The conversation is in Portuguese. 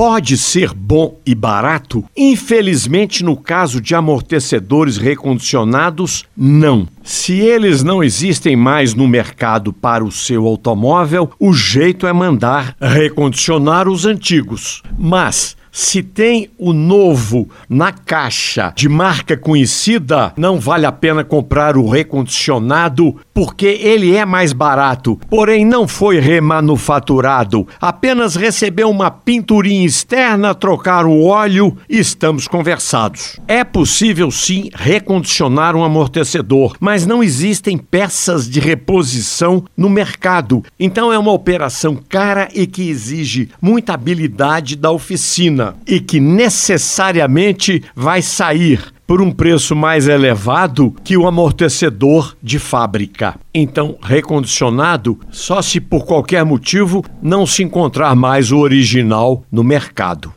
pode ser bom e barato? Infelizmente, no caso de amortecedores recondicionados, não. Se eles não existem mais no mercado para o seu automóvel, o jeito é mandar recondicionar os antigos. Mas se tem o novo na caixa de marca conhecida, não vale a pena comprar o recondicionado porque ele é mais barato, porém não foi remanufaturado, apenas recebeu uma pinturinha externa, trocar o óleo e estamos conversados. É possível sim recondicionar um amortecedor, mas não existem peças de reposição no mercado. Então é uma operação cara e que exige muita habilidade da oficina e que necessariamente vai sair por um preço mais elevado que o amortecedor de fábrica. Então, recondicionado só se por qualquer motivo não se encontrar mais o original no mercado.